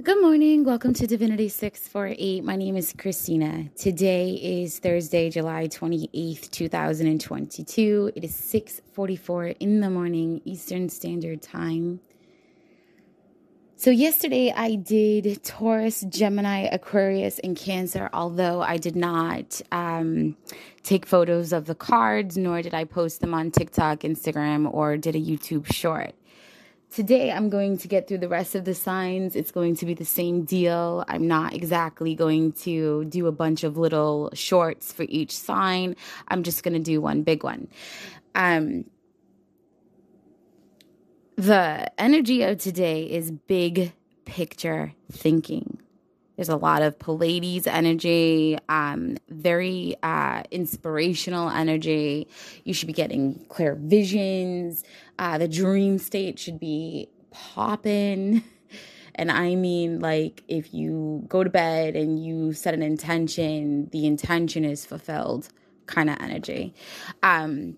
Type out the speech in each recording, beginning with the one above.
Good morning. Welcome to Divinity 648. My name is Christina. Today is Thursday, July 28th, 2022. It is 6:44 in the morning Eastern Standard Time. So yesterday I did Taurus, Gemini, Aquarius, and Cancer, although I did not um, take photos of the cards, nor did I post them on TikTok, Instagram, or did a YouTube short. Today, I'm going to get through the rest of the signs. It's going to be the same deal. I'm not exactly going to do a bunch of little shorts for each sign. I'm just going to do one big one. Um, the energy of today is big picture thinking. There's a lot of Pleiades energy, um, very uh, inspirational energy. You should be getting clear visions. Uh, the dream state should be popping. And I mean, like, if you go to bed and you set an intention, the intention is fulfilled kind of energy. Um,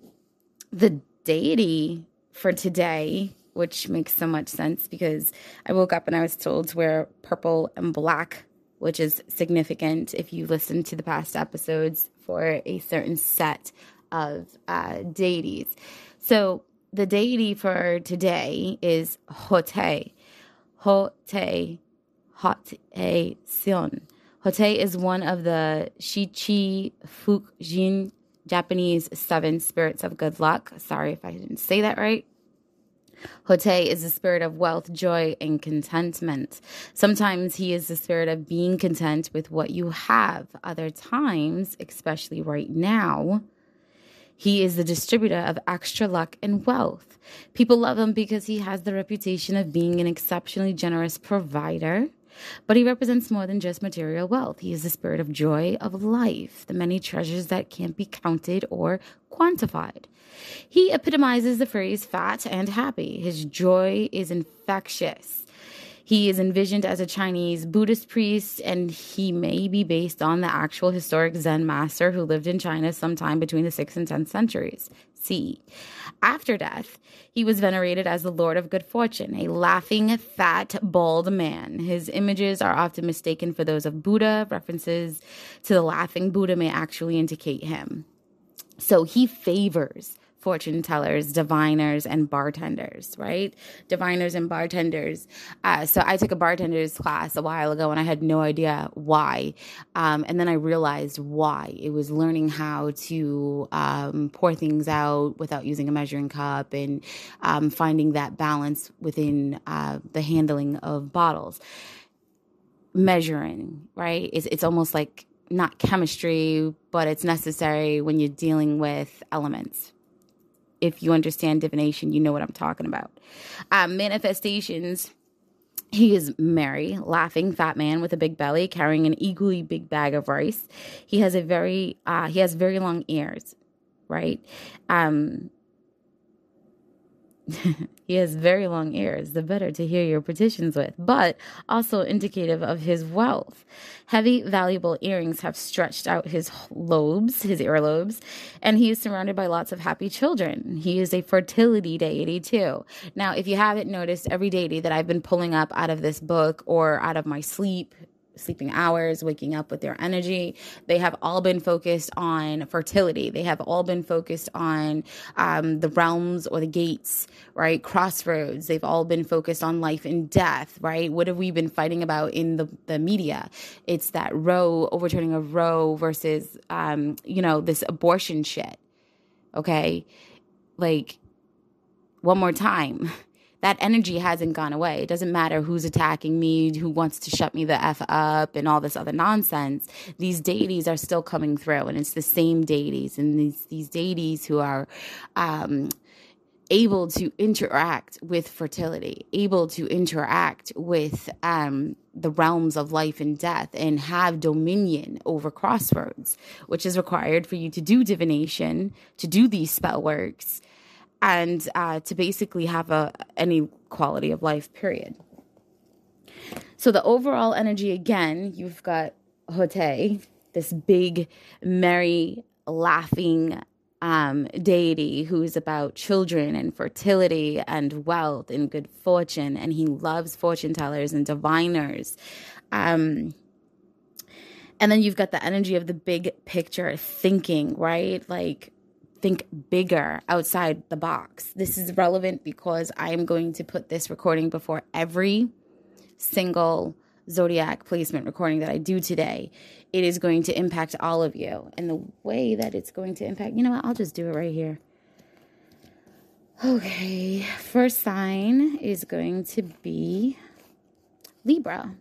the deity for today which makes so much sense because I woke up and I was told to wear purple and black which is significant if you listen to the past episodes for a certain set of uh, deities. So the deity for today is Hotei. Hotei, Hotei Sion. Hotei is one of the Shichi Fukujin Japanese seven spirits of good luck. Sorry if I didn't say that right. Hotei is the spirit of wealth, joy, and contentment. Sometimes he is the spirit of being content with what you have. Other times, especially right now, he is the distributor of extra luck and wealth. People love him because he has the reputation of being an exceptionally generous provider. But he represents more than just material wealth. He is the spirit of joy of life, the many treasures that can't be counted or quantified. He epitomizes the phrase fat and happy. His joy is infectious. He is envisioned as a Chinese Buddhist priest, and he may be based on the actual historic Zen master who lived in China sometime between the 6th and 10th centuries C. After death, he was venerated as the Lord of Good Fortune, a laughing, fat, bald man. His images are often mistaken for those of Buddha. References to the laughing Buddha may actually indicate him. So he favors fortune tellers, diviners, and bartenders, right? Diviners and bartenders. Uh, so I took a bartender's class a while ago and I had no idea why. Um, and then I realized why. It was learning how to um, pour things out without using a measuring cup and um, finding that balance within uh, the handling of bottles. Measuring, right? It's, it's almost like not chemistry, but it's necessary when you're dealing with elements, if you understand divination, you know what I'm talking about. Um, manifestations. He is merry, laughing, fat man with a big belly, carrying an equally big bag of rice. He has a very, uh, he has very long ears, right? Um, he has very long ears, the better to hear your petitions with, but also indicative of his wealth. Heavy, valuable earrings have stretched out his lobes, his earlobes, and he is surrounded by lots of happy children. He is a fertility deity too. Now, if you haven't noticed, every deity that I've been pulling up out of this book or out of my sleep sleeping hours, waking up with their energy. They have all been focused on fertility. They have all been focused on um, the realms or the gates, right? Crossroads. They've all been focused on life and death, right? What have we been fighting about in the, the media? It's that Roe, overturning of Roe versus, um, you know, this abortion shit. Okay. Like, one more time. that energy hasn't gone away. It doesn't matter who's attacking me, who wants to shut me the F up, and all this other nonsense. These deities are still coming through, and it's the same deities, and these, these deities who are. Um, able to interact with fertility, able to interact with um, the realms of life and death, and have dominion over crossroads, which is required for you to do divination, to do these spell works, and uh, to basically have a any quality of life period so the overall energy again you've got Hotei this big merry laughing um, deity who's about children and fertility and wealth and good fortune. And he loves fortune tellers and diviners. Um, and then you've got the energy of the big picture thinking, right? Like, think bigger outside the box. This is relevant because I am going to put this recording before every single zodiac placement recording that I do today. It is going to impact all of you. And the way that it's going to impact, you know what? I'll just do it right here. Okay, first sign is going to be Libra.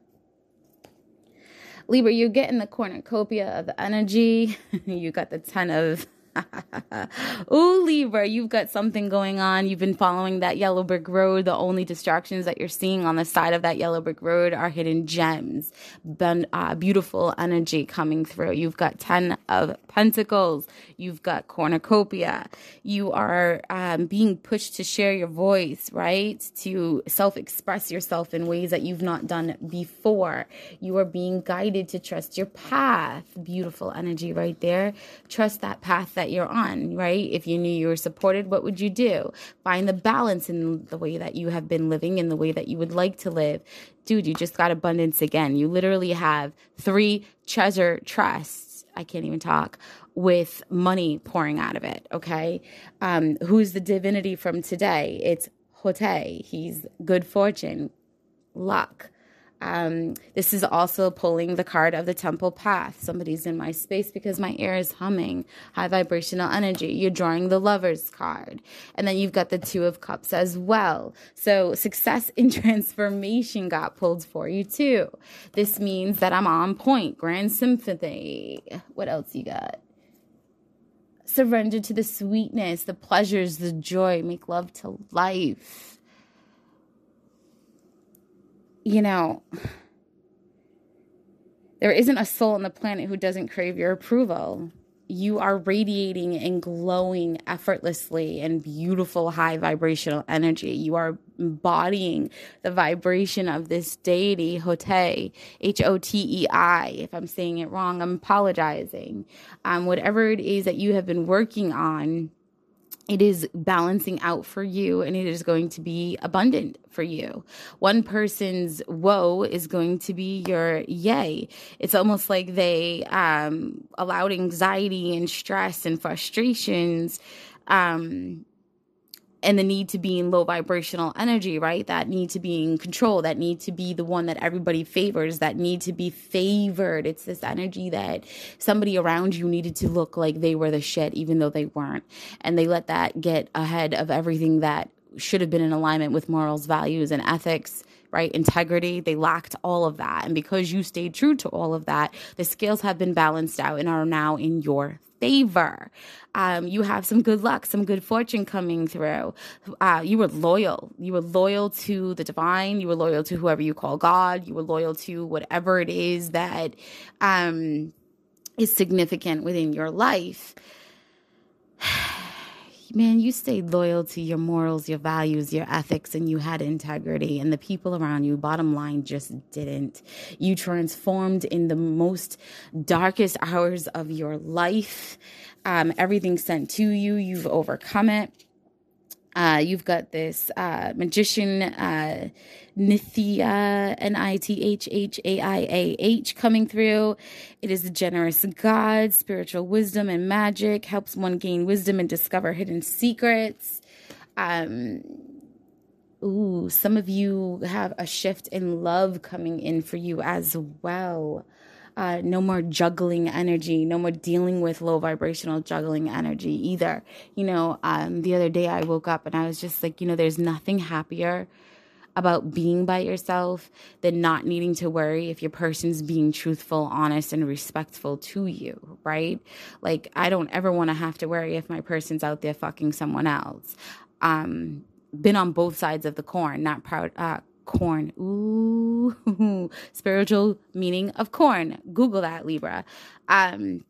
Libra, you're getting the cornucopia of the energy. you got the ton of Ooh, Libra, you've got something going on. You've been following that yellow brick road. The only distractions that you're seeing on the side of that yellow brick road are hidden gems, ben, uh, beautiful energy coming through. You've got 10 of pentacles. You've got cornucopia. You are um, being pushed to share your voice, right? To self express yourself in ways that you've not done before. You are being guided to trust your path. Beautiful energy right there. Trust that path that you're on, right? If you knew you were supported, what would you do? Find the balance in the way that you have been living, in the way that you would like to live. Dude, you just got abundance again. You literally have three treasure trusts. I can't even talk with money pouring out of it. Okay. Um, who's the divinity from today? It's Hotei. He's good fortune, luck um, this is also pulling the card of the temple path. Somebody's in my space because my air is humming. High vibrational energy. You're drawing the lover's card. And then you've got the two of cups as well. So success in transformation got pulled for you too. This means that I'm on point. Grand symphony. What else you got? Surrender to the sweetness, the pleasures, the joy. Make love to life you know, there isn't a soul on the planet who doesn't crave your approval. You are radiating and glowing effortlessly and beautiful high vibrational energy. You are embodying the vibration of this deity, Hotei, H O T E I. If I'm saying it wrong, I'm apologizing. Um, whatever it is that you have been working on it is balancing out for you and it is going to be abundant for you. One person's woe is going to be your yay. It's almost like they um, allowed anxiety and stress and frustrations um, and the need to be in low vibrational energy, right? That need to be in control, that need to be the one that everybody favors, that need to be favored. It's this energy that somebody around you needed to look like they were the shit, even though they weren't. And they let that get ahead of everything that should have been in alignment with morals, values, and ethics right? Integrity, they lacked all of that. And because you stayed true to all of that, the scales have been balanced out and are now in your favor. Um, you have some good luck, some good fortune coming through. Uh, you were loyal. You were loyal to the divine. You were loyal to whoever you call God. You were loyal to whatever it is that um, is significant within your life. Man, you stayed loyal to your morals, your values, your ethics, and you had integrity. And the people around you, bottom line, just didn't. You transformed in the most darkest hours of your life. Um, everything sent to you, you've overcome it. Uh, you've got this uh, magician, uh, Nith-Haiah, N I T H H A I A H, coming through. It is a generous God, spiritual wisdom and magic, helps one gain wisdom and discover hidden secrets. Um, ooh, some of you have a shift in love coming in for you as well uh, no more juggling energy, no more dealing with low vibrational juggling energy either. You know, um, the other day I woke up and I was just like, you know, there's nothing happier about being by yourself than not needing to worry if your person's being truthful, honest, and respectful to you, right? Like, I don't ever want to have to worry if my person's out there fucking someone else. Um, been on both sides of the corn, not proud, uh, corn. Ooh, spiritual meaning of corn. Google that, Libra. Um,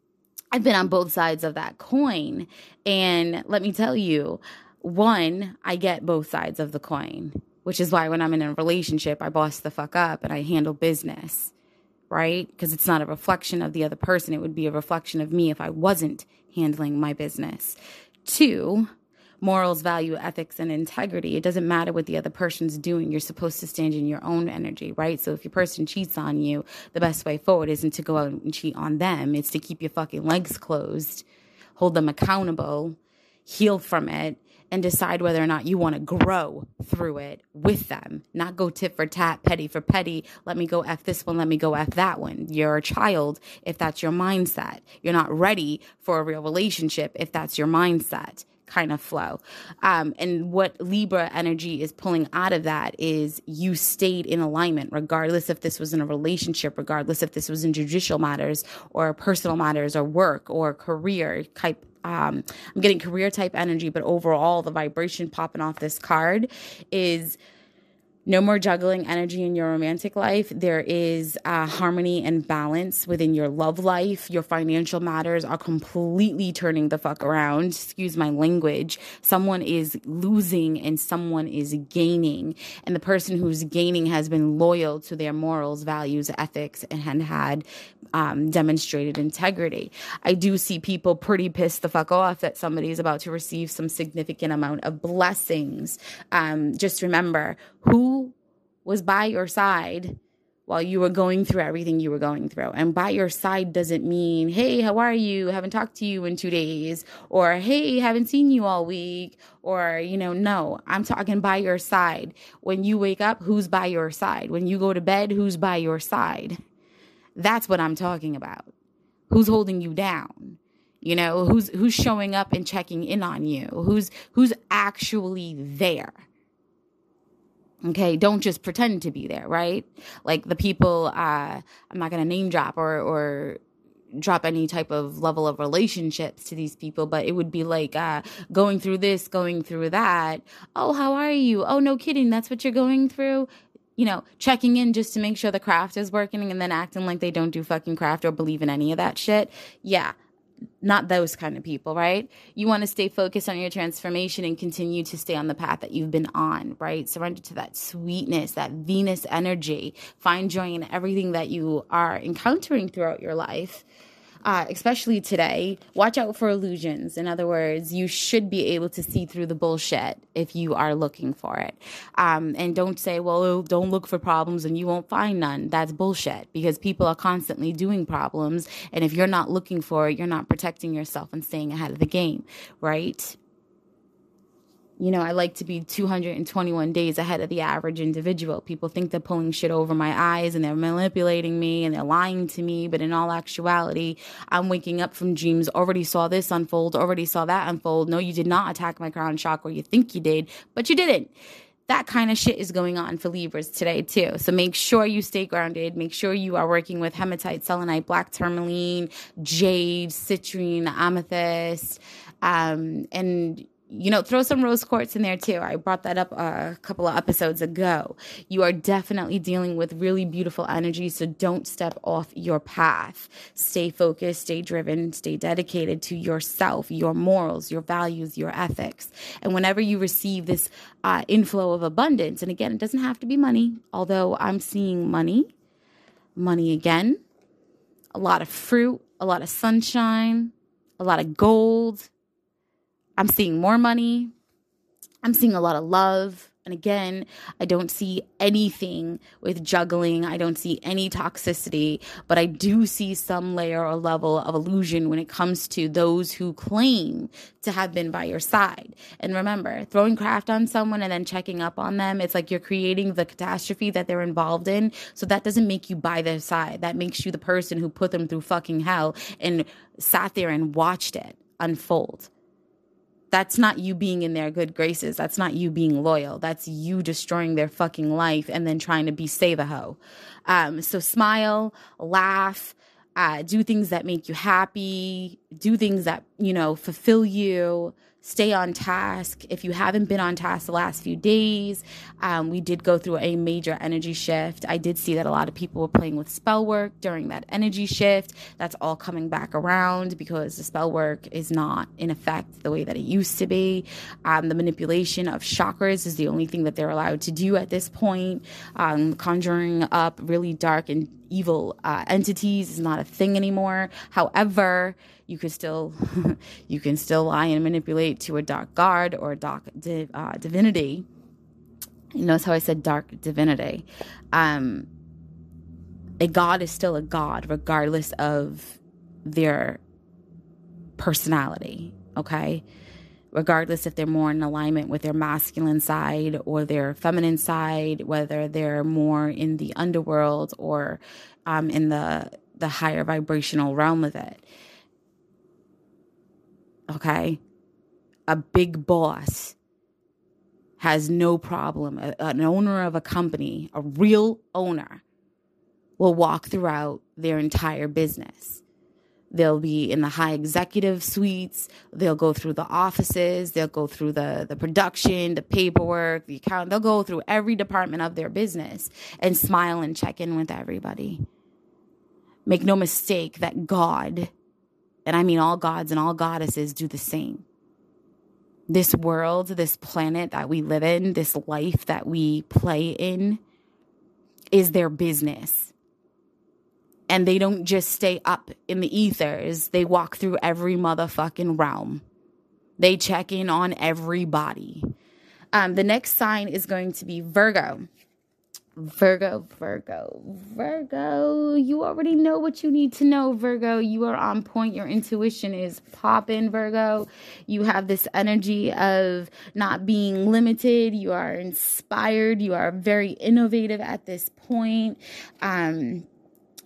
I've been on both sides of that coin. And let me tell you, one, I get both sides of the coin, which is why when I'm in a relationship, I boss the fuck up and I handle business, right? Because it's not a reflection of the other person. It would be a reflection of me if I wasn't handling my business. Two, morals, value, ethics, and integrity. It doesn't matter what the other person's doing. You're supposed to stand in your own energy, right? So if your person cheats on you, the best way forward isn't to go out and cheat on them. It's to keep your fucking legs closed, hold them accountable, heal from it, and decide whether or not you want to grow through it with them, not go tit for tat, petty for petty. Let me go F this one, let me go F that one. You're a child if that's your mindset. You're not ready for a real relationship if that's your mindset kind of flow. Um, and what Libra energy is pulling out of that is you stayed in alignment, regardless if this was in a relationship, regardless if this was in judicial matters or personal matters or work or career type. Um, I'm getting career type energy, but overall, the vibration popping off this card is no more juggling energy in your romantic life. There is uh, harmony and balance within your love life. Your financial matters are completely turning the fuck around. Excuse my language. Someone is losing and someone is gaining. And the person who's gaining has been loyal to their morals, values, ethics, and had um, demonstrated integrity. I do see people pretty pissed the fuck off that somebody is about to receive some significant amount of blessings. Um, just remember who was by your side while you were going through everything you were going through. And by your side doesn't mean, hey, how are you? Haven't talked to you in two days. Or, hey, haven't seen you all week. Or, you know, no, I'm talking by your side. When you wake up, who's by your side? When you go to bed, who's by your side? That's what I'm talking about. Who's holding you down? You know, who's who's showing up and checking in on you? Who's who's actually there? Okay don't just pretend to be there right? Like the people uh i'm not to name drop or or drop any type of level of relationships to these people but it would be like uh going through this going through that. Oh how are you? Oh no kidding that's what you're going through? You know, checking in just to make sure the craft is working and then acting like they don't do fucking craft or believe in any of that shit. Yeah, not those kind of people, right? You want to stay focused on your transformation and continue to stay on the path that you've been on, right? Surrender to that sweetness, that Venus energy. Find joy in everything that you are encountering throughout your life uh, especially today, watch out for illusions. In other words, you should be able to see through the bullshit if you are looking for it. Um, and don't say, well, don't look for problems and you won't find none. That's bullshit because people are constantly doing problems. And if you're not looking for it, you're not protecting yourself and staying ahead of the game, right? You know, I like to be 221 days ahead of the average individual. People think they're pulling shit over my eyes and they're manipulating me and they're lying to me. But in all actuality, I'm waking up from dreams, already saw this unfold, already saw that unfold. No, you did not attack my crown chakra. You think you did, but you didn't. That kind of shit is going on for Libras today, too. So make sure you stay grounded. Make sure you are working with hematite, selenite, black tourmaline, jade, citrine, amethyst, um, and you know, throw some rose quartz in there too. I brought that up a couple of episodes ago. You are definitely dealing with really beautiful energy, so don't step off your path. Stay focused, stay driven, stay dedicated to yourself, your morals, your values, your ethics. And whenever you receive this uh, inflow of abundance, and again, it doesn't have to be money, although I'm seeing money, money again, a lot of fruit, a lot of sunshine, a lot of gold I'm seeing more money. I'm seeing a lot of love. And again, I don't see anything with juggling. I don't see any toxicity, but I do see some layer or level of illusion when it comes to those who claim to have been by your side. And remember, throwing craft on someone and then checking up on them, it's like you're creating the catastrophe that they're involved in. So that doesn't make you by their side. That makes you the person who put them through fucking hell and sat there and watched it unfold that's not you being in their good graces. That's not you being loyal. That's you destroying their fucking life and then trying to be save a hoe. Um, so smile, laugh, uh, do things that make you happy, do things that, you know, fulfill you stay on task. If you haven't been on task the last few days, um, we did go through a major energy shift. I did see that a lot of people were playing with spell work during that energy shift. That's all coming back around because the spell work is not in effect the way that it used to be. Um, the manipulation of chakras is the only thing that they're allowed to do at this point. Um, conjuring up really dark and evil uh, entities is not a thing anymore. However, you can still you can still lie and manipulate to a dark guard or a dark div, uh, divinity. You notice how I said dark divinity. Um, a god is still a god, regardless of their personality. Okay regardless if they're more in alignment with their masculine side or their feminine side, whether they're more in the underworld or um, in the the higher vibrational realm of it. Okay, a big boss has no problem. A, an owner of a company, a real owner, will walk throughout their entire business They'll be in the high executive suites. They'll go through the offices. They'll go through the, the production, the paperwork, the account. They'll go through every department of their business and smile and check in with everybody. Make no mistake that God, and I mean all gods and all goddesses, do the same. This world, this planet that we live in, this life that we play in, is their business and they don't just stay up in the ethers. They walk through every motherfucking realm. They check in on everybody. Um, the next sign is going to be Virgo. Virgo, Virgo, Virgo. You already know what you need to know, Virgo. You are on point. Your intuition is popping, Virgo. You have this energy of not being limited. You are inspired. You are very innovative at this point. Um,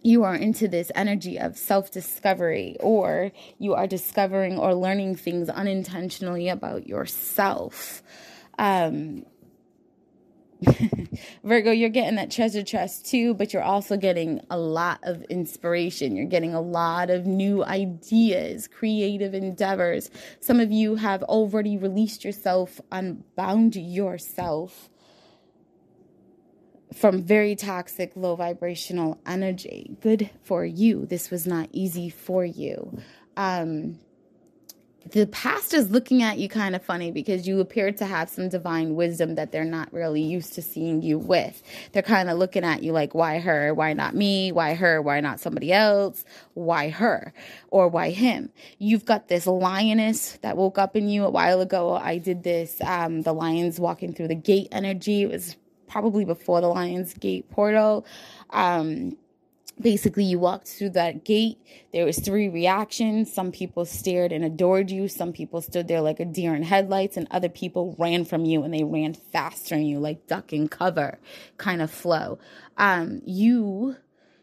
you are into this energy of self discovery, or you are discovering or learning things unintentionally about yourself. Um, Virgo, you're getting that treasure chest too, but you're also getting a lot of inspiration. You're getting a lot of new ideas, creative endeavors. Some of you have already released yourself, unbound yourself from very toxic, low vibrational energy. Good for you. This was not easy for you. Um, the past is looking at you kind of funny because you appear to have some divine wisdom that they're not really used to seeing you with. They're kind of looking at you like, why her? Why not me? Why her? Why not somebody else? Why her? Or why him? You've got this lioness that woke up in you a while ago. I did this, um, the lions walking through the gate energy. It was probably before the Lions Gate portal. Um, basically you walked through that gate. There was three reactions. Some people stared and adored you. Some people stood there like a deer in headlights and other people ran from you and they ran faster than you like duck and cover kind of flow. Um, you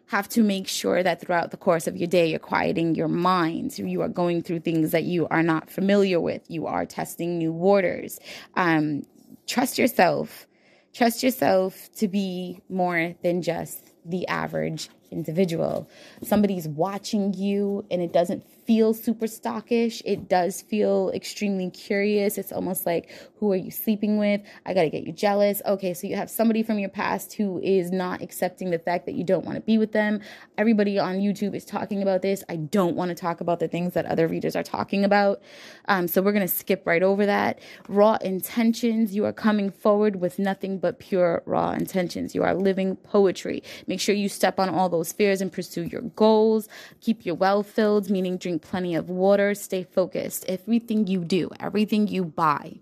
have to make sure that throughout the course of your day you're quieting your mind you are going through things that you are not familiar with. You are testing new waters. Um, trust yourself Trust yourself to be more than just the average individual. Somebody's watching you and it doesn't feel super stockish. It does feel extremely curious. It's almost like, who are you sleeping with? I got to get you jealous. Okay, so you have somebody from your past who is not accepting the fact that you don't want to be with them. Everybody on YouTube is talking about this. I don't want to talk about the things that other readers are talking about. Um, so we're going to skip right over that. Raw intentions. You are coming forward with nothing but pure raw intentions. You are living poetry. Make sure you step on all those fears and pursue your goals. Keep your well filled, meaning drink plenty of water, stay focused. Everything you do, everything you buy,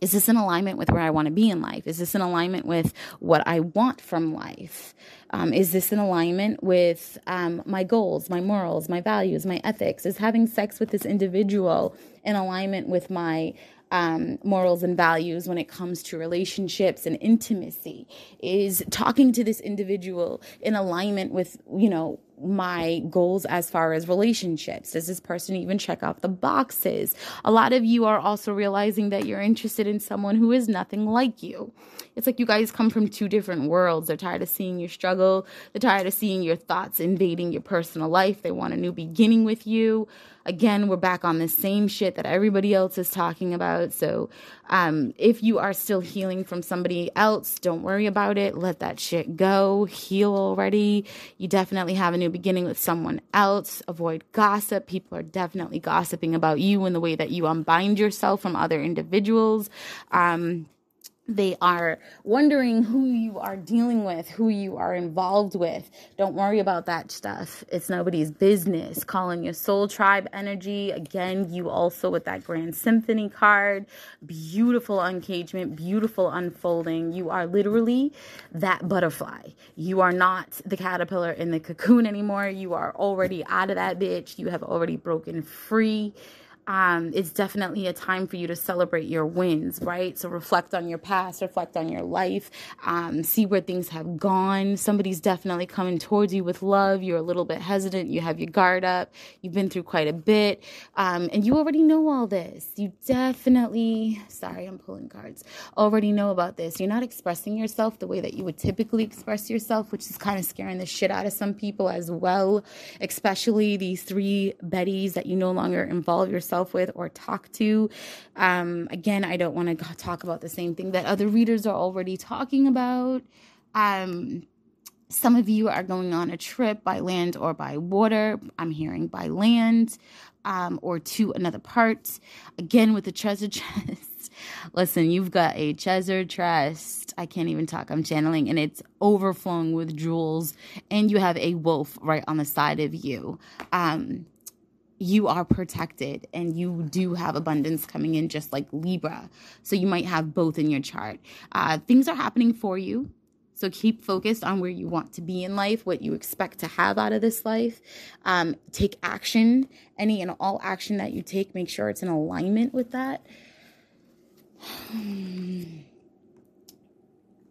is this in alignment with where I want to be in life? Is this in alignment with what I want from life? Um, is this in alignment with um, my goals, my morals, my values, my ethics? Is having sex with this individual in alignment with my um, morals and values when it comes to relationships and intimacy? Is talking to this individual in alignment with, you know, my goals as far as relationships? Does this person even check off the boxes? A lot of you are also realizing that you're interested in someone who is nothing like you. It's like you guys come from two different worlds. They're tired of seeing your struggle, they're tired of seeing your thoughts invading your personal life. They want a new beginning with you again, we're back on the same shit that everybody else is talking about. So, um, if you are still healing from somebody else, don't worry about it. Let that shit go. Heal already. You definitely have a new beginning with someone else. Avoid gossip. People are definitely gossiping about you in the way that you unbind yourself from other individuals. Um, they are wondering who you are dealing with, who you are involved with. Don't worry about that stuff. It's nobody's business. Calling your soul tribe energy. Again, you also with that grand symphony card. Beautiful uncagement, beautiful unfolding. You are literally that butterfly. You are not the caterpillar in the cocoon anymore. You are already out of that bitch. You have already broken free um, it's definitely a time for you to celebrate your wins, right? So reflect on your past, reflect on your life, um, see where things have gone. Somebody's definitely coming towards you with love. You're a little bit hesitant. You have your guard up. You've been through quite a bit. Um, and you already know all this. You definitely, sorry, I'm pulling cards, already know about this. You're not expressing yourself the way that you would typically express yourself, which is kind of scaring the shit out of some people as well, especially these three Bettys that you no longer involve yourself yourself with or talk to. Um, again, I don't want to talk about the same thing that other readers are already talking about. Um, some of you are going on a trip by land or by water. I'm hearing by land um, or to another part. Again, with the treasure chest. Listen, you've got a treasure chest. I can't even talk. I'm channeling, and it's overflowing with jewels. And you have a wolf right on the side of you. Um, you are protected and you do have abundance coming in just like Libra. So you might have both in your chart. Uh, things are happening for you. So keep focused on where you want to be in life, what you expect to have out of this life. Um, take action. Any and all action that you take, make sure it's in alignment with that.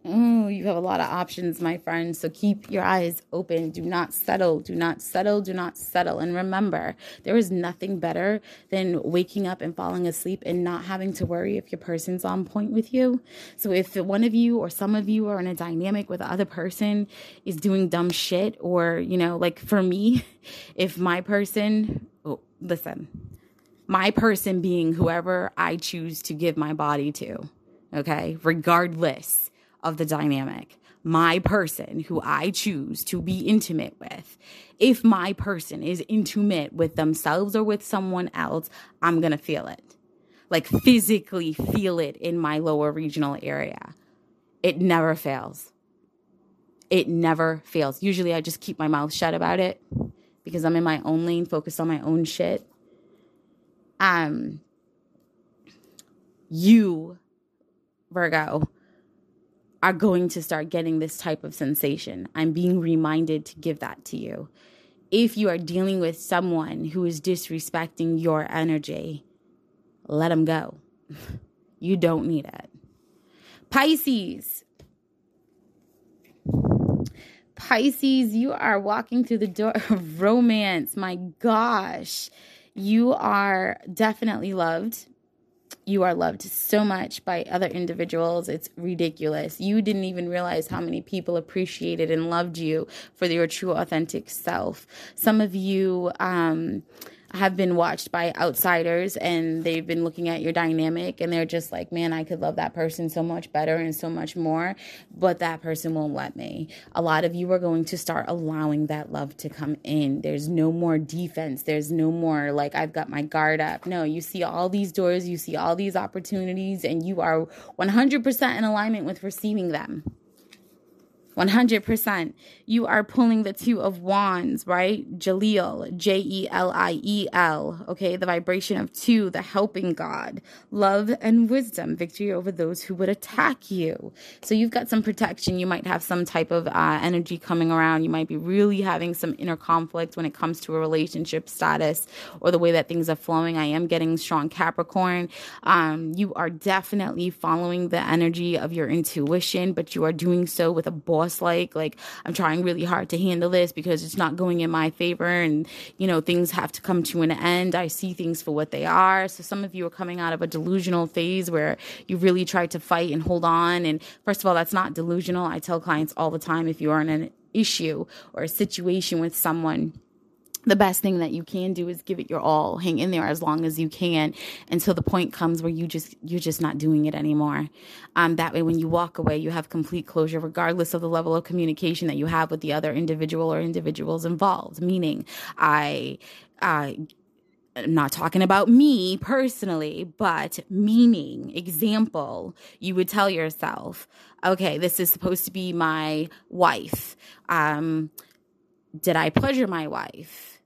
You have a lot of options, my friend. So keep your eyes open. Do not settle. Do not settle. Do not settle. And remember, there is nothing better than waking up and falling asleep and not having to worry if your person's on point with you. So if one of you or some of you are in a dynamic with the other person is doing dumb shit, or, you know, like for me, if my person, oh, listen, my person being whoever I choose to give my body to, okay, regardless of the dynamic. My person who I choose to be intimate with, if my person is intimate with themselves or with someone else, I'm going to feel it. Like physically feel it in my lower regional area. It never fails. It never fails. Usually I just keep my mouth shut about it because I'm in my own lane, focused on my own shit. Um, you, Virgo, are going to start getting this type of sensation. I'm being reminded to give that to you. If you are dealing with someone who is disrespecting your energy, let them go. you don't need it. Pisces. Pisces, you are walking through the door of romance. My gosh. You are definitely loved you are loved so much by other individuals. It's ridiculous. You didn't even realize how many people appreciated and loved you for your true, authentic self. Some of you, um, have been watched by outsiders and they've been looking at your dynamic and they're just like, man, I could love that person so much better and so much more, but that person won't let me. A lot of you are going to start allowing that love to come in. There's no more defense. There's no more like, I've got my guard up. No, you see all these doors, you see all these opportunities, and you are 100% in alignment with receiving them. 100%. You are pulling the two of wands, right? Jeliel, J E L I E L. Okay, the vibration of two, the helping God, love and wisdom, victory over those who would attack you. So you've got some protection. You might have some type of uh, energy coming around. You might be really having some inner conflict when it comes to a relationship status or the way that things are flowing. I am getting strong Capricorn. Um, you are definitely following the energy of your intuition, but you are doing so with a boss like like i'm trying really hard to handle this because it's not going in my favor and you know things have to come to an end. I see things for what they are. So some of you are coming out of a delusional phase where you really try to fight and hold on. And first of all that's not delusional. I tell clients all the time if you are in an issue or a situation with someone the best thing that you can do is give it your all hang in there as long as you can until the point comes where you just you're just not doing it anymore um, that way when you walk away you have complete closure regardless of the level of communication that you have with the other individual or individuals involved meaning i i I'm not talking about me personally, but meaning, example, you would tell yourself, okay, this is supposed to be my wife. Um, did I pleasure my wife?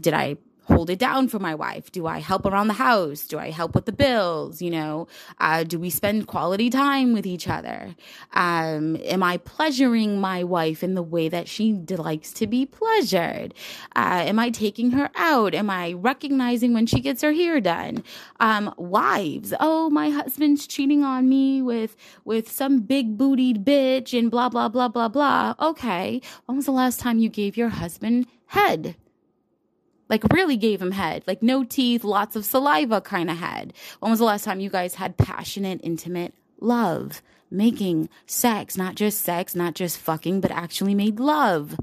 Did I hold it down for my wife? Do I help around the house? Do I help with the bills? You know, uh, do we spend quality time with each other? Um, am I pleasuring my wife in the way that she likes to be pleasured? Uh, am I taking her out? Am I recognizing when she gets her hair done? Um, wives, oh, my husband's cheating on me with with some big bootied bitch and blah blah blah blah blah. Okay, when was the last time you gave your husband head? Like really gave him head, like no teeth, lots of saliva kind of head. When was the last time you guys had passionate, intimate love? Making sex, not just sex, not just fucking, but actually made love.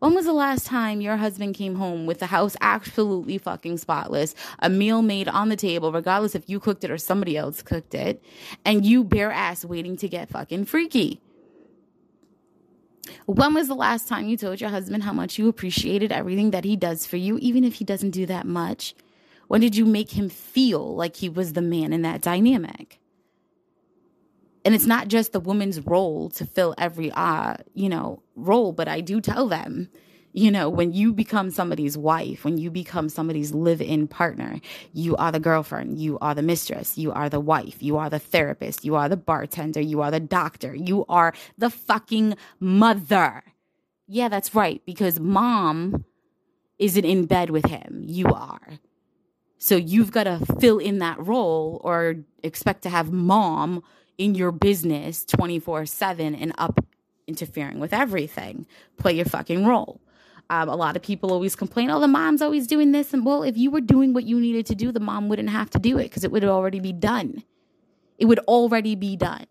When was the last time your husband came home with the house absolutely fucking spotless, a meal made on the table, regardless if you cooked it or somebody else cooked it, and you bare ass waiting to get fucking freaky? When was the last time you told your husband how much you appreciated everything that he does for you, even if he doesn't do that much? When did you make him feel like he was the man in that dynamic? And it's not just the woman's role to fill every uh, you know, role, but I do tell them you know, when you become somebody's wife, when you become somebody's live in partner, you are the girlfriend, you are the mistress, you are the wife, you are the therapist, you are the bartender, you are the doctor, you are the fucking mother. Yeah, that's right, because mom isn't in bed with him, you are. So you've got to fill in that role or expect to have mom in your business 24 7 and up interfering with everything. Play your fucking role. Um, a lot of people always complain, oh, the mom's always doing this. And well, if you were doing what you needed to do, the mom wouldn't have to do it because it would already be done. It would already be done.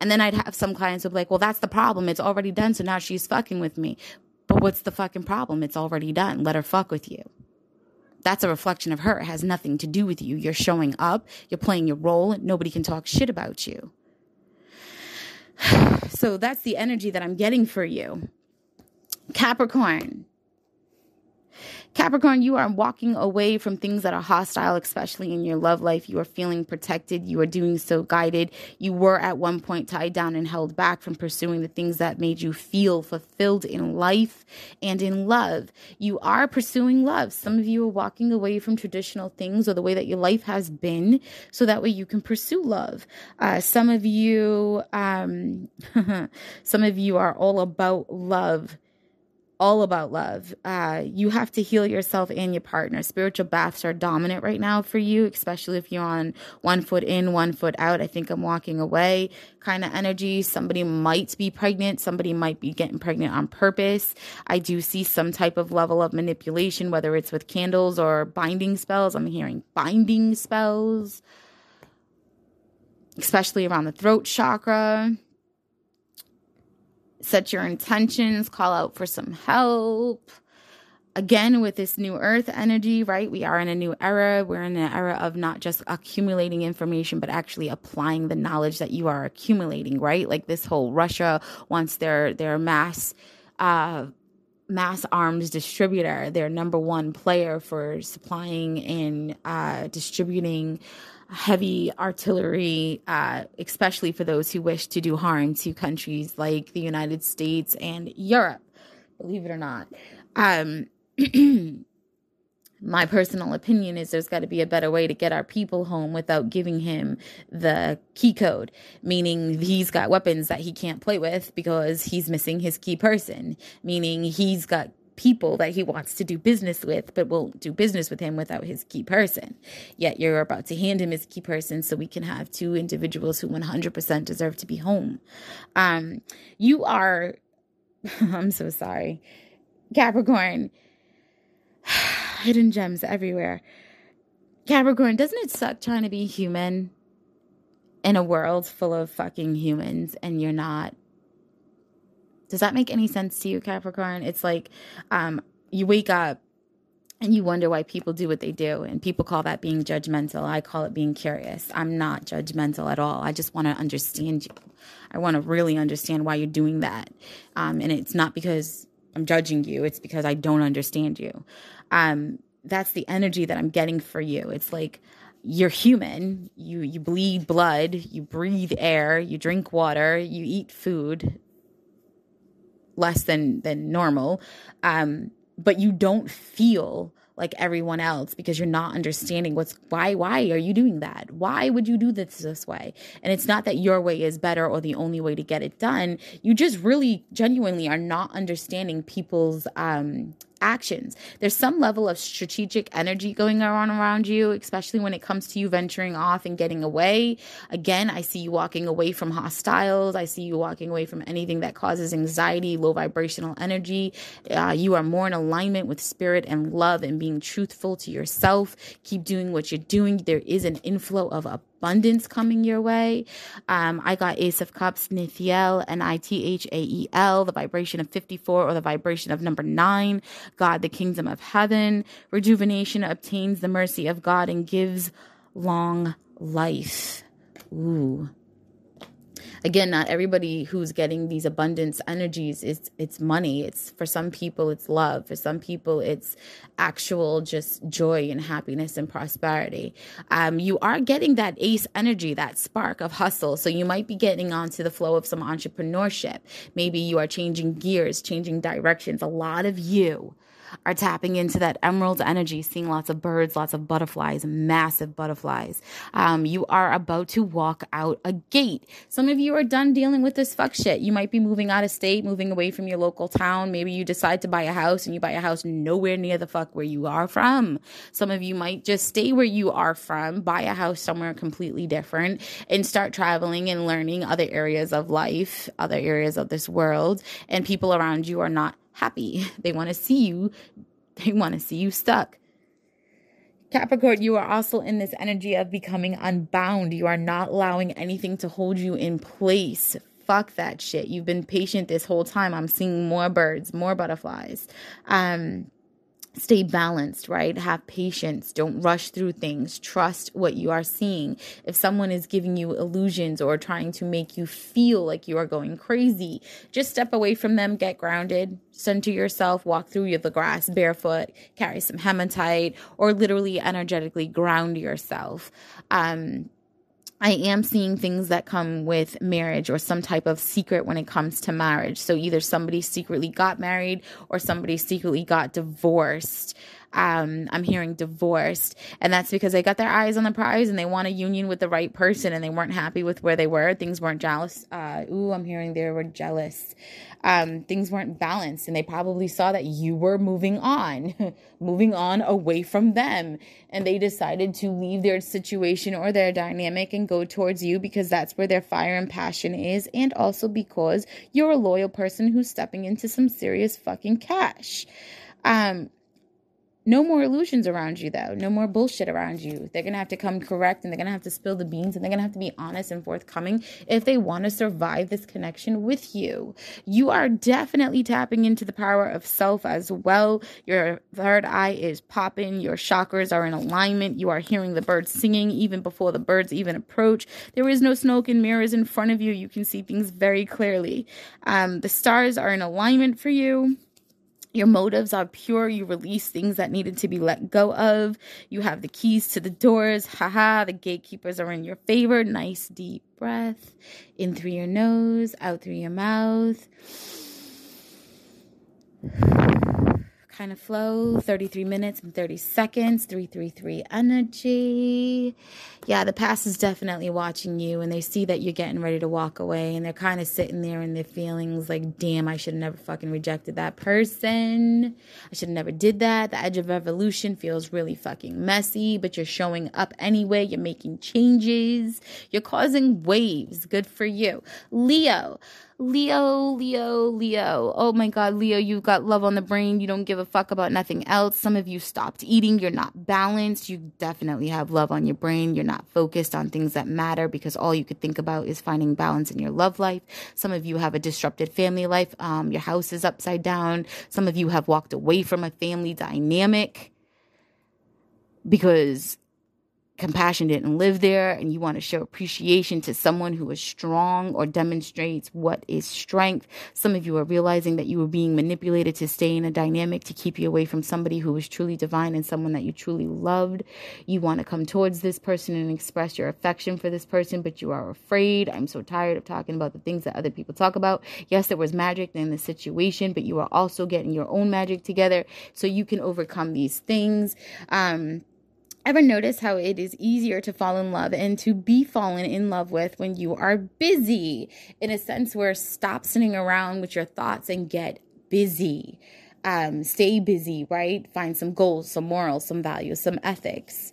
And then I'd have some clients who'd be like, well, that's the problem. It's already done. So now she's fucking with me. But what's the fucking problem? It's already done. Let her fuck with you. That's a reflection of her. It has nothing to do with you. You're showing up, you're playing your role, nobody can talk shit about you. So that's the energy that I'm getting for you. Capricorn. Capricorn, you are walking away from things that are hostile, especially in your love life. You are feeling protected. You are doing so guided. You were at one point tied down and held back from pursuing the things that made you feel fulfilled in life and in love. You are pursuing love. Some of you are walking away from traditional things or the way that your life has been so that way you can pursue love. Uh, some of you, um, some of you are all about love all about love. Uh, you have to heal yourself and your partner. Spiritual baths are dominant right now for you, especially if you're on one foot in, one foot out. I think I'm walking away kind of energy. Somebody might be pregnant. Somebody might be getting pregnant on purpose. I do see some type of level of manipulation, whether it's with candles or binding spells. I'm hearing binding spells, especially around the throat chakra set your intentions, call out for some help. Again, with this new earth energy, right? We are in a new era. We're in an era of not just accumulating information, but actually applying the knowledge that you are accumulating, right? Like this whole Russia wants their, their mass, uh, mass arms distributor, their number one player for supplying and uh, distributing heavy artillery, uh, especially for those who wish to do harm to countries like the United States and Europe, believe it or not. Um, my personal opinion is there's got to be a better way to get our people home without giving him the key code, meaning he's got weapons that he can't play with because he's missing his key person, meaning he's got people that he wants to do business with, but won't do business with him without his key person. Yet you're about to hand him his key person so we can have two individuals who 100% deserve to be home. Um, you are, I'm so sorry, Capricorn, hidden gems everywhere. Capricorn, doesn't it suck trying to be human in a world full of fucking humans and you're not? Does that make any sense to you, Capricorn? It's like um, you wake up and you wonder why people do what they do. And people call that being judgmental. I call it being curious. I'm not judgmental at all. I just want to understand you. I want to really understand why you're doing that. Um, and it's not because I'm judging you, it's because I don't understand you. Um, that's the energy that I'm getting for you. It's like you're human. You you bleed blood, you breathe air, you drink water, you eat food less than than normal. Um, but you don't feel like everyone else because you're not understanding what's why why are you doing that? Why would you do this this way? And it's not that your way is better or the only way to get it done. You just really genuinely are not understanding people's um actions. There's some level of strategic energy going on around you, especially when it comes to you venturing off and getting away. Again, I see you walking away from hostiles. I see you walking away from anything that causes anxiety, low vibrational energy. Uh, you are more in alignment with spirit and love and being truthful to yourself. Keep doing what you're doing. There is an inflow of a abundance coming your way. Um, I got Ace of Cups, Nithael, N I T H A E L, the vibration of 54 or the vibration of number nine. God, the kingdom of heaven. Rejuvenation obtains the mercy of God and gives long life. Ooh again not everybody who's getting these abundance energies is it's money. It's for some people it's love. For some people it's actual just joy and happiness and prosperity. Um, you are getting that ace energy that spark of hustle. So you might be getting onto the flow of some entrepreneurship. Maybe you are changing gears changing directions. A lot of you are tapping into that emerald energy, seeing lots of birds, lots of butterflies, massive butterflies. Um, you are about to walk out a gate. Some of you are done dealing with this fuck shit. You might be moving out of state, moving away from your local town. Maybe you decide to buy a house and you buy a house nowhere near the fuck where you are from. Some of you might just stay where you are from, buy a house somewhere completely different, and start traveling and learning other areas of life, other areas of this world. And people around you are not happy. They want to see you. They want to see you stuck. Capricorn, you are also in this energy of becoming unbound. You are not allowing anything to hold you in place. Fuck that shit. You've been patient this whole time. I'm seeing more birds, more butterflies. Um, stay balanced, right? Have patience. Don't rush through things. Trust what you are seeing. If someone is giving you illusions or trying to make you feel like you are going crazy, just step away from them, get grounded, center yourself, walk through the grass barefoot, carry some hematite, or literally energetically ground yourself. Um, I am seeing things that come with marriage or some type of secret when it comes to marriage. So either somebody secretly got married or somebody secretly got divorced. Um, I'm hearing divorced, and that's because they got their eyes on the prize and they want a union with the right person, and they weren't happy with where they were. Things weren't jealous. Uh, ooh, I'm hearing they were jealous um, things weren't balanced and they probably saw that you were moving on, moving on away from them. And they decided to leave their situation or their dynamic and go towards you because that's where their fire and passion is. And also because you're a loyal person who's stepping into some serious fucking cash. Um, no more illusions around you, though. No more bullshit around you. They're going to have to come correct and they're going to have to spill the beans and they're going to have to be honest and forthcoming if they want to survive this connection with you. You are definitely tapping into the power of self as well. Your third eye is popping. Your chakras are in alignment. You are hearing the birds singing even before the birds even approach. There is no smoke and mirrors in front of you. You can see things very clearly. Um, the stars are in alignment for you your motives are pure. You release things that needed to be let go of. You have the keys to the doors. Haha, the gatekeepers are in your favor. Nice deep breath in through your nose, out through your mouth kind of flow 33 minutes and 30 seconds 333 energy. Yeah the past is definitely watching you and they see that you're getting ready to walk away and they're kind of sitting there in their feelings like damn i should have never fucking rejected that person. I should have never did that. The edge of evolution feels really fucking messy but you're showing up anyway. You're making changes. You're causing waves. Good for you. Leo Leo, Leo, Leo. Oh my God, Leo, you've got love on the brain. You don't give a fuck about nothing else. Some of you stopped eating. You're not balanced. You definitely have love on your brain. You're not focused on things that matter because all you could think about is finding balance in your love life. Some of you have a disrupted family life. Um, your house is upside down. Some of you have walked away from a family dynamic because compassion didn't live there and you want to show appreciation to someone who is strong or demonstrates what is strength. Some of you are realizing that you were being manipulated to stay in a dynamic to keep you away from somebody who is truly divine and someone that you truly loved. You want to come towards this person and express your affection for this person, but you are afraid. I'm so tired of talking about the things that other people talk about. Yes, there was magic in the situation, but you are also getting your own magic together so you can overcome these things. Um, Ever notice how it is easier to fall in love and to be fallen in love with when you are busy? In a sense, where stop sitting around with your thoughts and get busy. Um, stay busy, right? Find some goals, some morals, some values, some ethics,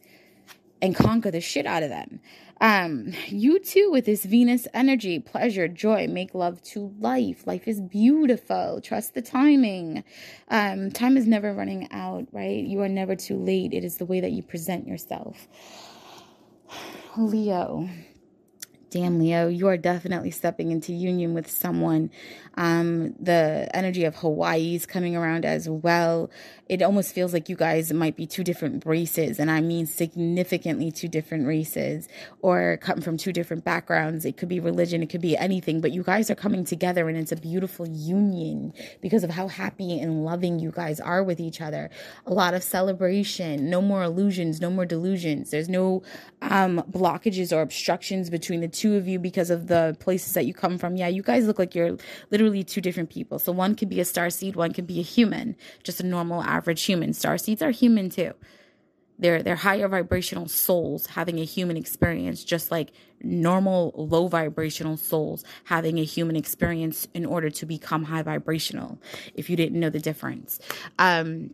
and conquer the shit out of them. Um, you too, with this Venus energy, pleasure, joy, make love to life. Life is beautiful. Trust the timing. Um, time is never running out, right? You are never too late. It is the way that you present yourself. Leo. Damn, Leo, you are definitely stepping into union with someone. Um, the energy of Hawaii is coming around as well. It almost feels like you guys might be two different races, and I mean significantly two different races, or come from two different backgrounds. It could be religion, it could be anything, but you guys are coming together, and it's a beautiful union because of how happy and loving you guys are with each other. A lot of celebration, no more illusions, no more delusions. There's no um, blockages or obstructions between the two two of you because of the places that you come from, yeah, you guys look like you're literally two different people. So one could be a star seed, one could be a human, just a normal average human. Star seeds are human too. They're they're higher vibrational souls having a human experience, just like normal low vibrational souls having a human experience in order to become high vibrational. If you didn't know the difference. Um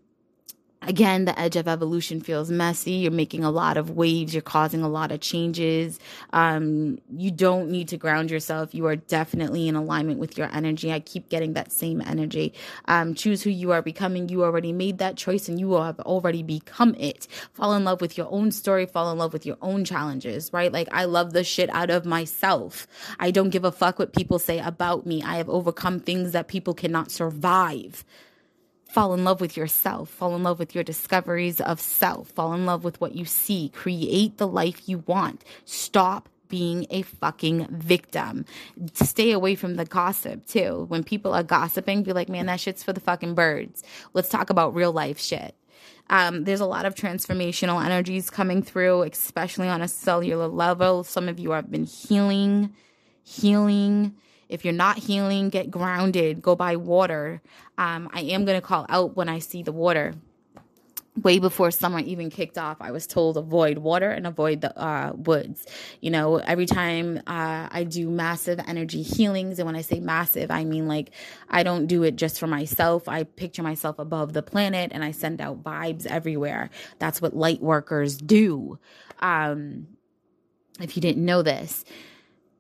again, the edge of evolution feels messy. You're making a lot of waves. You're causing a lot of changes. Um, you don't need to ground yourself. You are definitely in alignment with your energy. I keep getting that same energy. Um, choose who you are becoming. You already made that choice and you have already become it. Fall in love with your own story. Fall in love with your own challenges, right? Like I love the shit out of myself. I don't give a fuck what people say about me. I have overcome things that people cannot survive fall in love with yourself, fall in love with your discoveries of self, fall in love with what you see, create the life you want. Stop being a fucking victim. Stay away from the gossip too. When people are gossiping, be like, man, that shit's for the fucking birds. Let's talk about real life shit. Um, there's a lot of transformational energies coming through, especially on a cellular level. Some of you have been healing, healing if you're not healing, get grounded, go buy water. Um, I am going to call out when I see the water. Way before summer even kicked off, I was told avoid water and avoid the uh, woods. You know, every time uh, I do massive energy healings, and when I say massive, I mean like I don't do it just for myself. I picture myself above the planet and I send out vibes everywhere. That's what light workers do. Um, if you didn't know this,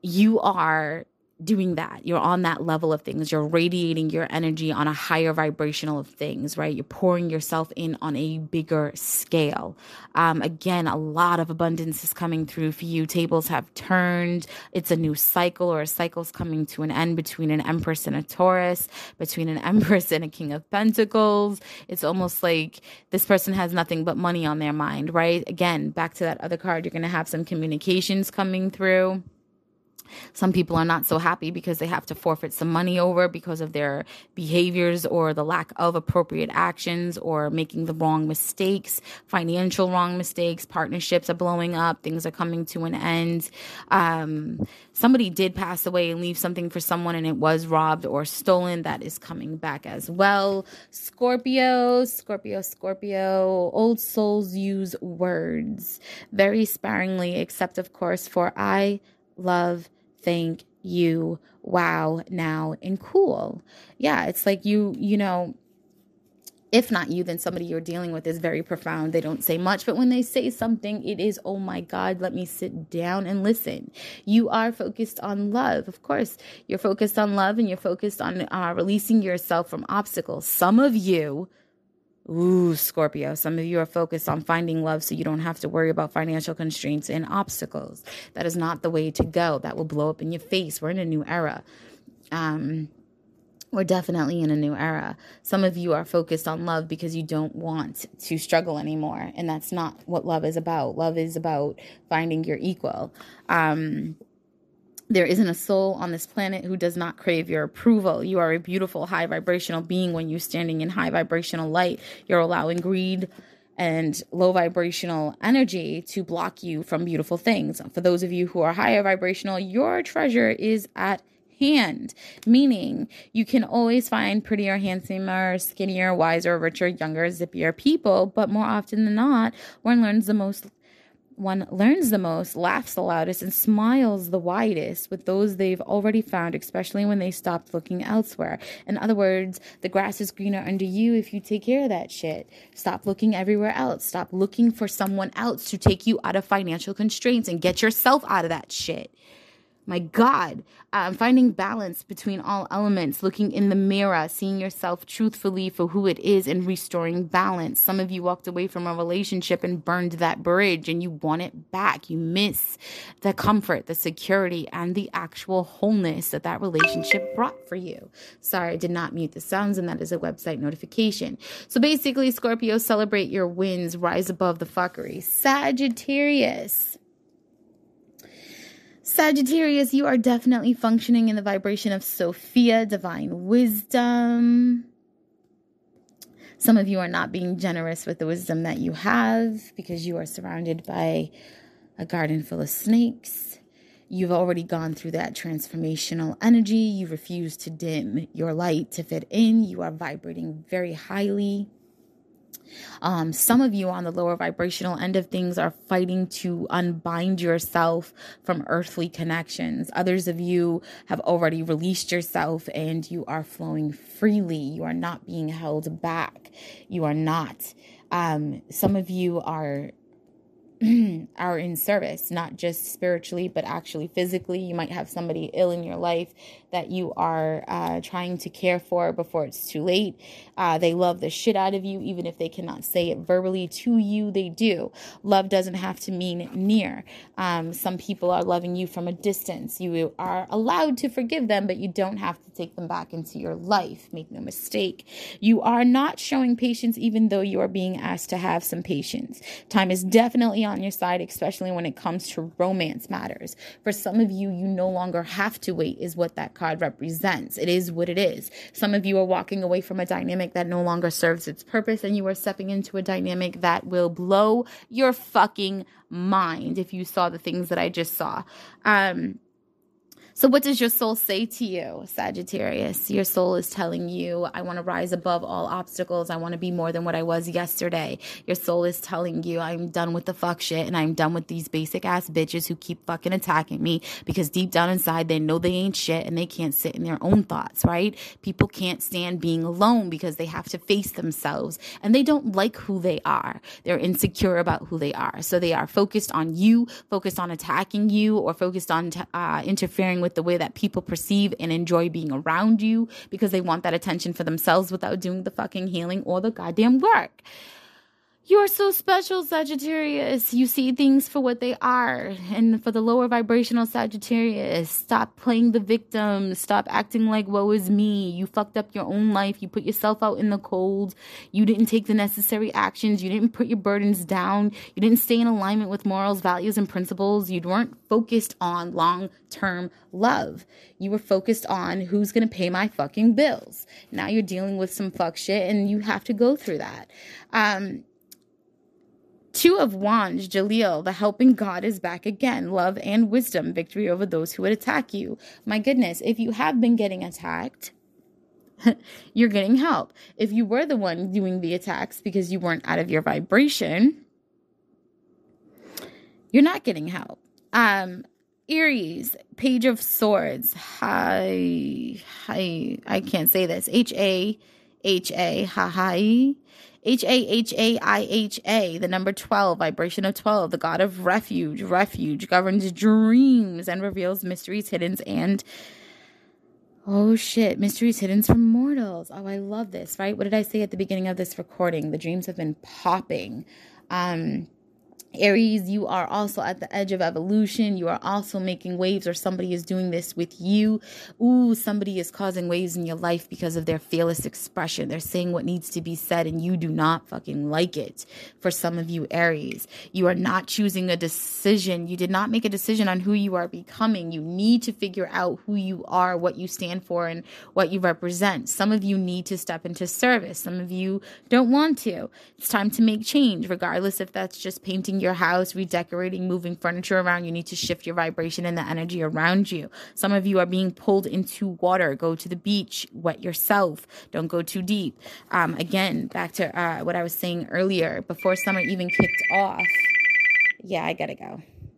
you are doing that. You're on that level of things. You're radiating your energy on a higher vibrational of things, right? You're pouring yourself in on a bigger scale. Um, again, a lot of abundance is coming through for you. Tables have turned. It's a new cycle or a cycle's coming to an end between an Empress and a Taurus, between an Empress and a King of Pentacles. It's almost like this person has nothing but money on their mind, right? Again, back to that other card, you're going to have some communications coming through. Some people are not so happy because they have to forfeit some money over because of their behaviors or the lack of appropriate actions or making the wrong mistakes, financial wrong mistakes, partnerships are blowing up, things are coming to an end. Um, somebody did pass away and leave something for someone and it was robbed or stolen. That is coming back as well. Scorpio, Scorpio, Scorpio, old souls use words very sparingly, except, of course, for I love thank you, wow, now, and cool. Yeah, it's like you, you know, if not you, then somebody you're dealing with is very profound. They don't say much, but when they say something, it is, oh my God, let me sit down and listen. You are focused on love. Of course, you're focused on love and you're focused on uh, releasing yourself from obstacles. Some of you Ooh, Scorpio, some of you are focused on finding love so you don't have to worry about financial constraints and obstacles. That is not the way to go. That will blow up in your face. We're in a new era. Um, we're definitely in a new era. Some of you are focused on love because you don't want to struggle anymore. And that's not what love is about. Love is about finding your equal. Um, there isn't a soul on this planet who does not crave your approval. You are a beautiful, high vibrational being when you're standing in high vibrational light. You're allowing greed and low vibrational energy to block you from beautiful things. For those of you who are higher vibrational, your treasure is at hand, meaning you can always find prettier, handsomer, skinnier, wiser, richer, younger, zippier people, but more often than not, one learns the most one learns the most, laughs the loudest, and smiles the widest with those they've already found, especially when they stopped looking elsewhere. In other words, the grass is greener under you if you take care of that shit. Stop looking everywhere else. Stop looking for someone else to take you out of financial constraints and get yourself out of that shit my God, um, finding balance between all elements, looking in the mirror, seeing yourself truthfully for who it is, and restoring balance. Some of you walked away from a relationship and burned that bridge, and you want it back. You miss the comfort, the security, and the actual wholeness that that relationship brought for you. Sorry, I did not mute the sounds, and that is a website notification. So basically, Scorpio, celebrate your wins, rise above the fuckery. Sagittarius. Sagittarius, you are definitely functioning in the vibration of Sophia, divine wisdom. Some of you are not being generous with the wisdom that you have because you are surrounded by a garden full of snakes. You've already gone through that transformational energy. You refuse to dim your light to fit in. You are vibrating very highly. Um, some of you on the lower vibrational end of things are fighting to unbind yourself from earthly connections. Others of you have already released yourself and you are flowing freely. You are not being held back. You are not. Um, some of you are are in service, not just spiritually, but actually physically. You might have somebody ill in your life that you are uh, trying to care for before it's too late. Uh, they love the shit out of you, even if they cannot say it verbally to you, they do. Love doesn't have to mean near. Um, some people are loving you from a distance. You are allowed to forgive them, but you don't have to take them back into your life. Make no mistake. You are not showing patience, even though you are being asked to have some patience. Time is definitely on your side, especially when it comes to romance matters. For some of you, you no longer have to wait, is what that card represents. It is what it is. Some of you are walking away from a dynamic that no longer serves its purpose, and you are stepping into a dynamic that will blow your fucking mind if you saw the things that I just saw. Um, so, what does your soul say to you, Sagittarius? Your soul is telling you, I want to rise above all obstacles. I want to be more than what I was yesterday. Your soul is telling you, I'm done with the fuck shit and I'm done with these basic ass bitches who keep fucking attacking me because deep down inside they know they ain't shit and they can't sit in their own thoughts, right? People can't stand being alone because they have to face themselves and they don't like who they are. They're insecure about who they are. So, they are focused on you, focused on attacking you, or focused on t- uh, interfering with with the way that people perceive and enjoy being around you because they want that attention for themselves without doing the fucking healing or the goddamn work. You are so special, Sagittarius. You see things for what they are. And for the lower vibrational Sagittarius, stop playing the victim. Stop acting like, woe is me. You fucked up your own life. You put yourself out in the cold. You didn't take the necessary actions. You didn't put your burdens down. You didn't stay in alignment with morals, values, and principles. You weren't focused on long term love. You were focused on who's going to pay my fucking bills. Now you're dealing with some fuck shit and you have to go through that. Um, Two of Wands, Jeliel, the helping God is back again. Love and wisdom, victory over those who would attack you. My goodness, if you have been getting attacked, you're getting help. If you were the one doing the attacks because you weren't out of your vibration, you're not getting help. Um, Aries, Page of Swords. Hi, hi. I can't say this. H A H A. Ha hi. H A H A I H A, the number 12, vibration of 12, the God of refuge. Refuge governs dreams and reveals mysteries, hidden, and oh shit, mysteries hidden from mortals. Oh, I love this, right? What did I say at the beginning of this recording? The dreams have been popping. Um, Aries, you are also at the edge of evolution. You are also making waves, or somebody is doing this with you. Ooh, somebody is causing waves in your life because of their fearless expression. They're saying what needs to be said, and you do not fucking like it. For some of you, Aries, you are not choosing a decision. You did not make a decision on who you are becoming. You need to figure out who you are, what you stand for, and what you represent. Some of you need to step into service. Some of you don't want to. It's time to make change, regardless if that's just painting your house, redecorating, moving furniture around. You need to shift your vibration and the energy around you. Some of you are being pulled into water. Go to the beach, wet yourself. Don't go too deep. Um, again, back to uh, what I was saying earlier before summer even kicked off. Yeah, I gotta go.